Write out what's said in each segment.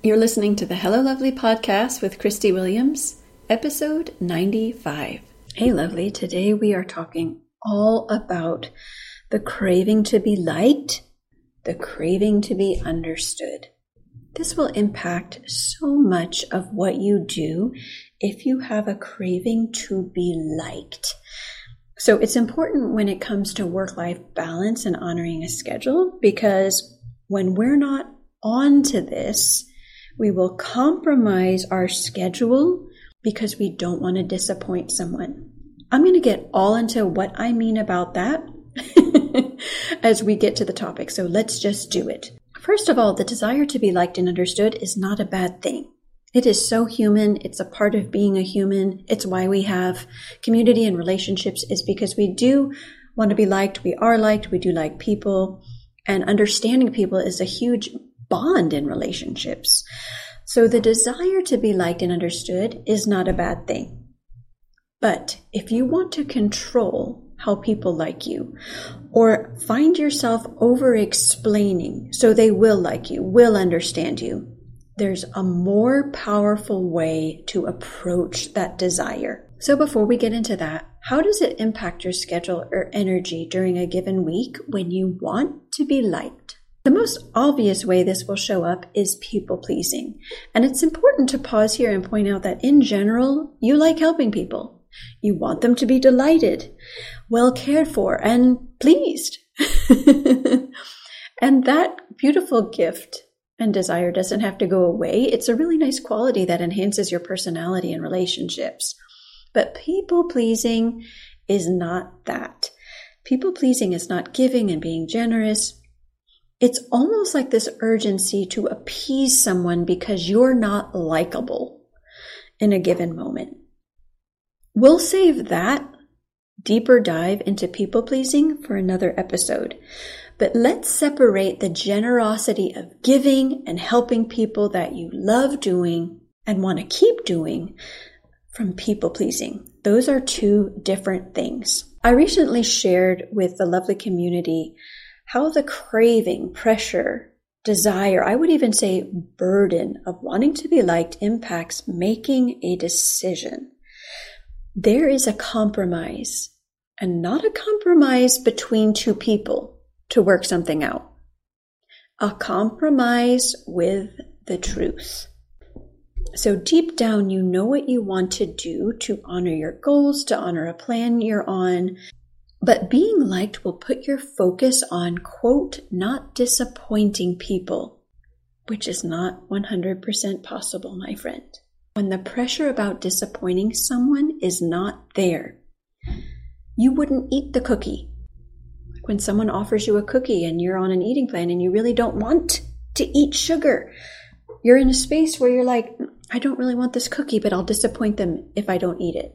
You're listening to the Hello Lovely podcast with Christie Williams, episode 95. Hey, lovely. Today we are talking all about the craving to be liked, the craving to be understood. This will impact so much of what you do if you have a craving to be liked. So it's important when it comes to work life balance and honoring a schedule because when we're not on to this, we will compromise our schedule because we don't want to disappoint someone. I'm going to get all into what I mean about that as we get to the topic. So let's just do it. First of all, the desire to be liked and understood is not a bad thing. It is so human. It's a part of being a human. It's why we have community and relationships is because we do want to be liked. We are liked. We do like people and understanding people is a huge bond in relationships. So the desire to be liked and understood is not a bad thing. But if you want to control how people like you or find yourself over explaining so they will like you, will understand you, there's a more powerful way to approach that desire. So before we get into that, how does it impact your schedule or energy during a given week when you want to be liked? The most obvious way this will show up is people pleasing. And it's important to pause here and point out that in general, you like helping people. You want them to be delighted, well cared for, and pleased. and that beautiful gift and desire doesn't have to go away. It's a really nice quality that enhances your personality and relationships. But people pleasing is not that. People pleasing is not giving and being generous. It's almost like this urgency to appease someone because you're not likable in a given moment. We'll save that deeper dive into people pleasing for another episode. But let's separate the generosity of giving and helping people that you love doing and want to keep doing from people pleasing. Those are two different things. I recently shared with the lovely community how the craving, pressure, desire, I would even say burden of wanting to be liked impacts making a decision. There is a compromise and not a compromise between two people to work something out. A compromise with the truth. So deep down, you know what you want to do to honor your goals, to honor a plan you're on. But being liked will put your focus on, quote, not disappointing people, which is not 100% possible, my friend. When the pressure about disappointing someone is not there, you wouldn't eat the cookie when someone offers you a cookie and you're on an eating plan and you really don't want to eat sugar. You're in a space where you're like, mm, I don't really want this cookie, but I'll disappoint them if I don't eat it.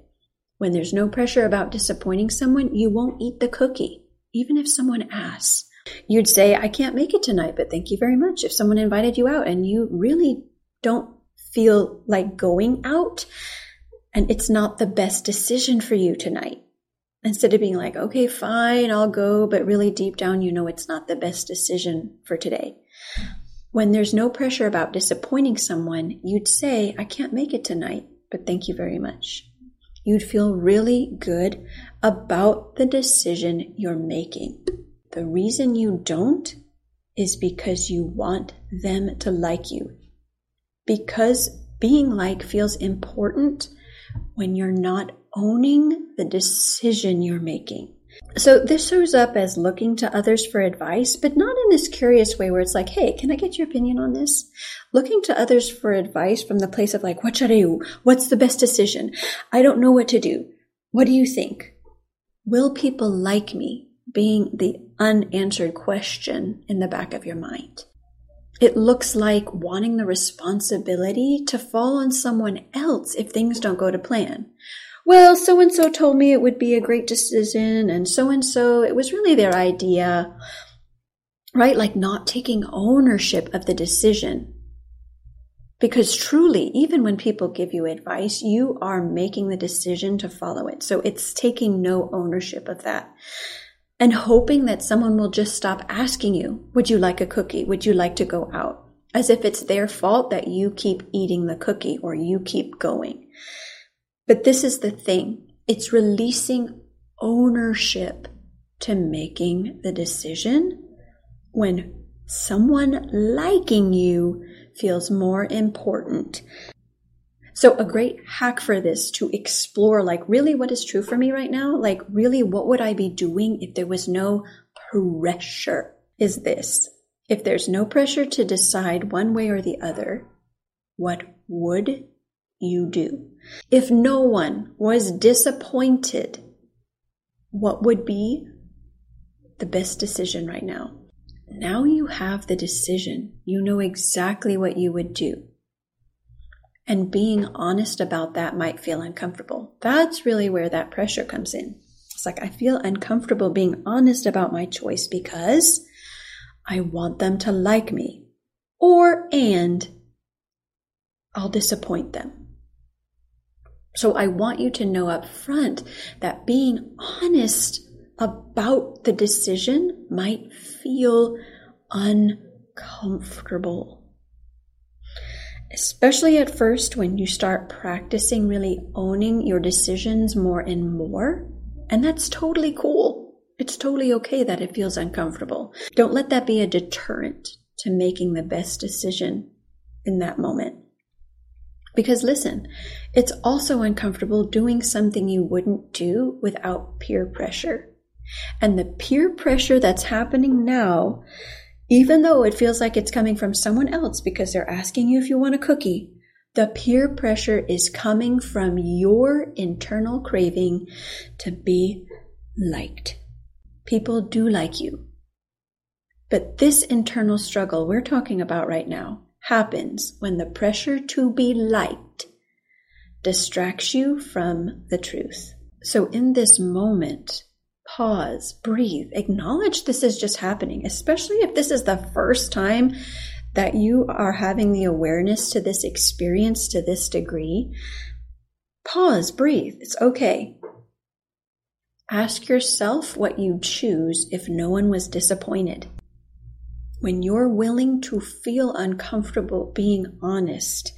When there's no pressure about disappointing someone, you won't eat the cookie, even if someone asks. You'd say, I can't make it tonight, but thank you very much. If someone invited you out and you really don't feel like going out and it's not the best decision for you tonight, instead of being like, okay, fine, I'll go, but really deep down, you know it's not the best decision for today. When there's no pressure about disappointing someone, you'd say, I can't make it tonight, but thank you very much. You'd feel really good about the decision you're making. The reason you don't is because you want them to like you. Because being like feels important when you're not owning the decision you're making. So this shows up as looking to others for advice, but not in this curious way where it's like, hey, can I get your opinion on this? Looking to others for advice from the place of like, what should I do? What's the best decision? I don't know what to do. What do you think? Will people like me? Being the unanswered question in the back of your mind. It looks like wanting the responsibility to fall on someone else if things don't go to plan. Well, so and so told me it would be a great decision, and so and so, it was really their idea, right? Like not taking ownership of the decision. Because truly, even when people give you advice, you are making the decision to follow it. So it's taking no ownership of that and hoping that someone will just stop asking you, would you like a cookie? Would you like to go out? as if it's their fault that you keep eating the cookie or you keep going. But this is the thing it's releasing ownership to making the decision when someone liking you feels more important. So a great hack for this to explore like really what is true for me right now, like really what would I be doing if there was no pressure is this. If there's no pressure to decide one way or the other, what would you do? If no one was disappointed, what would be the best decision right now? Now you have the decision. You know exactly what you would do. And being honest about that might feel uncomfortable. That's really where that pressure comes in. It's like I feel uncomfortable being honest about my choice because I want them to like me. Or, and I'll disappoint them. So I want you to know up front that being honest about the decision might feel uncomfortable. Especially at first when you start practicing really owning your decisions more and more. And that's totally cool. It's totally okay that it feels uncomfortable. Don't let that be a deterrent to making the best decision in that moment. Because listen, it's also uncomfortable doing something you wouldn't do without peer pressure. And the peer pressure that's happening now, even though it feels like it's coming from someone else because they're asking you if you want a cookie, the peer pressure is coming from your internal craving to be liked. People do like you. But this internal struggle we're talking about right now happens when the pressure to be liked distracts you from the truth. So in this moment, pause, breathe, acknowledge this is just happening, especially if this is the first time that you are having the awareness to this experience to this degree. Pause, breathe. It's okay. Ask yourself what you'd choose if no one was disappointed when you're willing to feel uncomfortable being honest,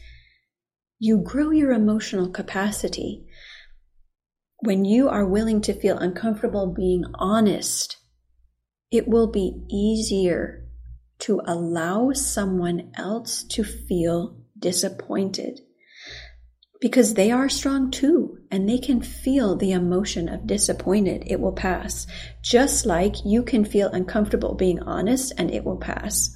you grow your emotional capacity. When you are willing to feel uncomfortable being honest, it will be easier to allow someone else to feel disappointed because they are strong too and they can feel the emotion of disappointed. It will pass. Just like you can feel uncomfortable being honest and it will pass.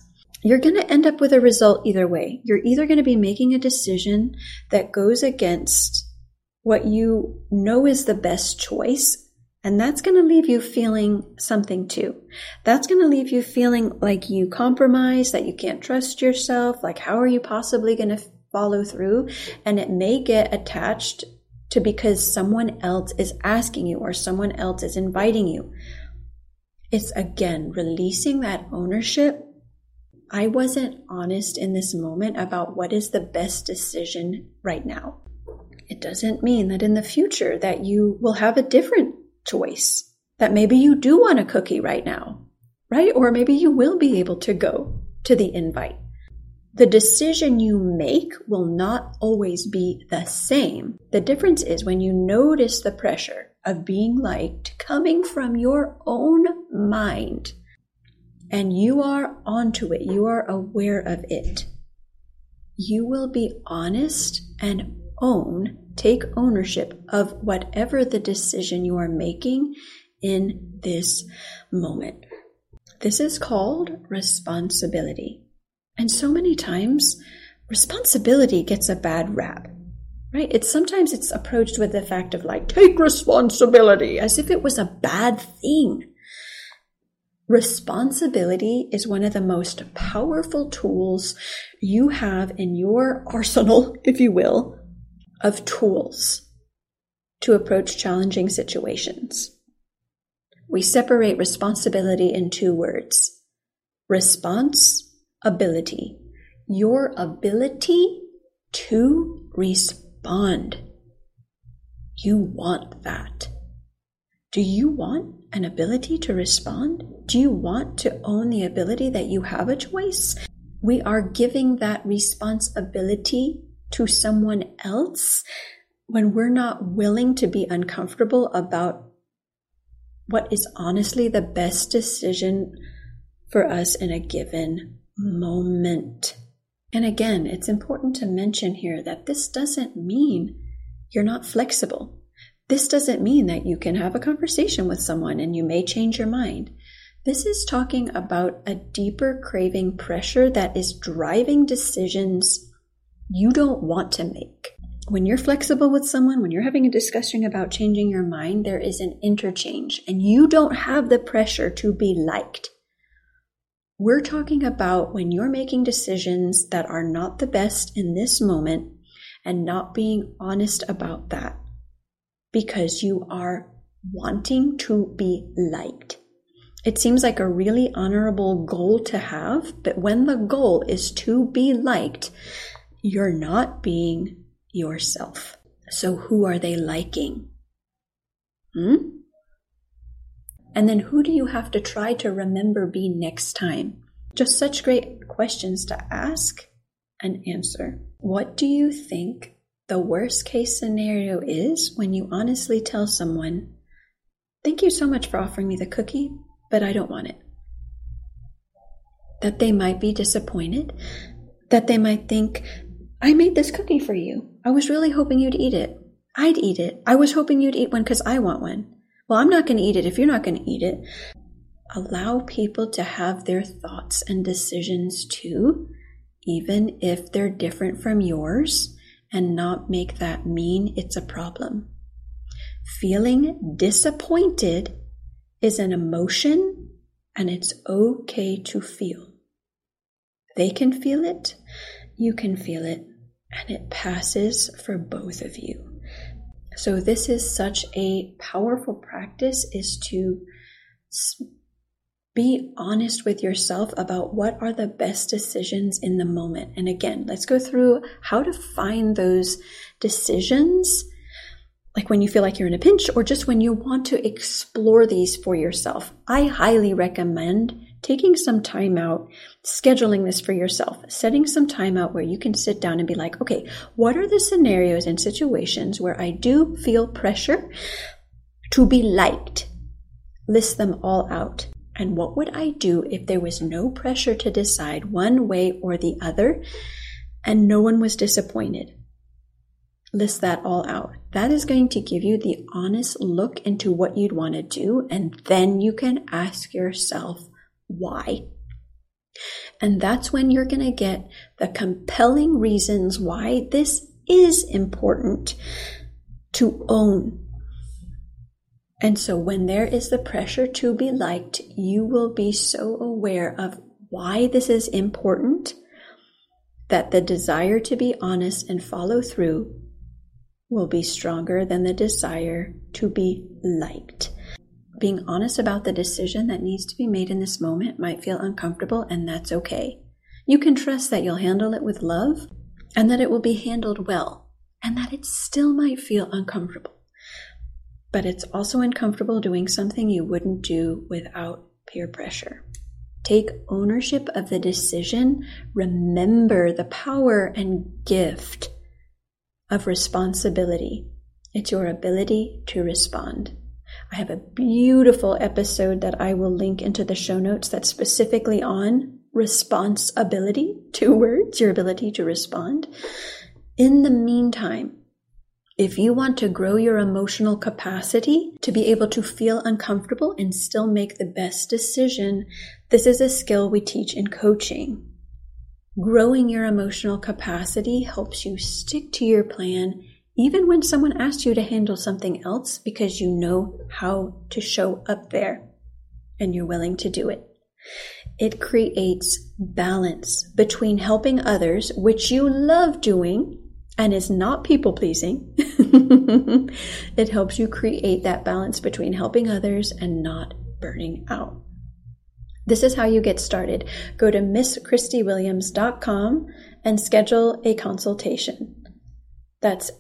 You're going to end up with a result either way. You're either going to be making a decision that goes against what you know is the best choice and that's going to leave you feeling something too. That's going to leave you feeling like you compromise, that you can't trust yourself. Like, how are you possibly going to follow through and it may get attached to because someone else is asking you or someone else is inviting you. It's again releasing that ownership. I wasn't honest in this moment about what is the best decision right now. It doesn't mean that in the future that you will have a different choice. That maybe you do want a cookie right now, right? Or maybe you will be able to go to the invite. The decision you make will not always be the same. The difference is when you notice the pressure of being liked coming from your own mind and you are onto it, you are aware of it. You will be honest and own, take ownership of whatever the decision you are making in this moment. This is called responsibility. And so many times, responsibility gets a bad rap, right? It's sometimes it's approached with the fact of like, take responsibility as if it was a bad thing. Responsibility is one of the most powerful tools you have in your arsenal, if you will, of tools to approach challenging situations. We separate responsibility in two words response ability, your ability to respond. You want that. Do you want an ability to respond? Do you want to own the ability that you have a choice? we are giving that responsibility to someone else when we're not willing to be uncomfortable about what is honestly the best decision for us in a given moment. And again, it's important to mention here that this doesn't mean you're not flexible. This doesn't mean that you can have a conversation with someone and you may change your mind. This is talking about a deeper craving pressure that is driving decisions you don't want to make. When you're flexible with someone, when you're having a discussion about changing your mind, there is an interchange and you don't have the pressure to be liked. We're talking about when you're making decisions that are not the best in this moment and not being honest about that because you are wanting to be liked. It seems like a really honorable goal to have, but when the goal is to be liked, you're not being yourself. So who are they liking? Hmm? And then who do you have to try to remember be next time? Just such great questions to ask and answer. What do you think the worst case scenario is when you honestly tell someone, Thank you so much for offering me the cookie, but I don't want it? That they might be disappointed, that they might think, I made this cookie for you. I was really hoping you'd eat it. I'd eat it. I was hoping you'd eat one because I want one. Well, I'm not going to eat it if you're not going to eat it. Allow people to have their thoughts and decisions too, even if they're different from yours, and not make that mean it's a problem. Feeling disappointed is an emotion and it's okay to feel. They can feel it, you can feel it, and it passes for both of you. So this is such a powerful practice is to be honest with yourself about what are the best decisions in the moment. And again, let's go through how to find those decisions like when you feel like you're in a pinch or just when you want to explore these for yourself. I highly recommend taking some time out, scheduling this for yourself, setting some time out where you can sit down and be like, okay, what are the scenarios and situations where I do feel pressure to be liked? List them all out. And what would I do if there was no pressure to decide one way or the other and no one was disappointed? List that all out. That is going to give you the honest look into what you'd want to do. And then you can ask yourself, why. And that's when you're going to get the compelling reasons why this is important to own. And so when there is the pressure to be liked, you will be so aware of why this is important that the desire to be honest and follow through will be stronger than the desire to be liked being honest about the decision that needs to be made in this moment might feel uncomfortable, and that's okay. You can trust that you'll handle it with love and that it will be handled well, and that it still might feel uncomfortable. But it's also uncomfortable doing something you wouldn't do without peer pressure. Take ownership of the decision. Remember the power and gift of responsibility. It's your ability to respond. I have a beautiful episode that I will link into the show notes that's specifically on responsibility, two words, your ability to respond. In the meantime, if you want to grow your emotional capacity to be able to feel uncomfortable and still make the best decision, this is a skill we teach in coaching. Growing your emotional capacity helps you stick to your plan even when someone asks you to handle something else because you know how to show up there and you're willing to do it. It creates balance between helping others, which you love doing and is not people pleasing. it helps you create that balance between helping others and not burning out. This is how you get started. Go to mschristiewilliams.com and schedule a consultation. That's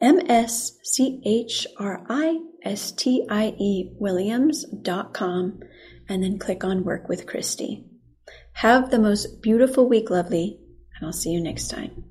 M-S-C-H-R-I-S-T-I-E Williams.com and then click on Work with Christie. Have the most beautiful week, lovely, and I'll see you next time.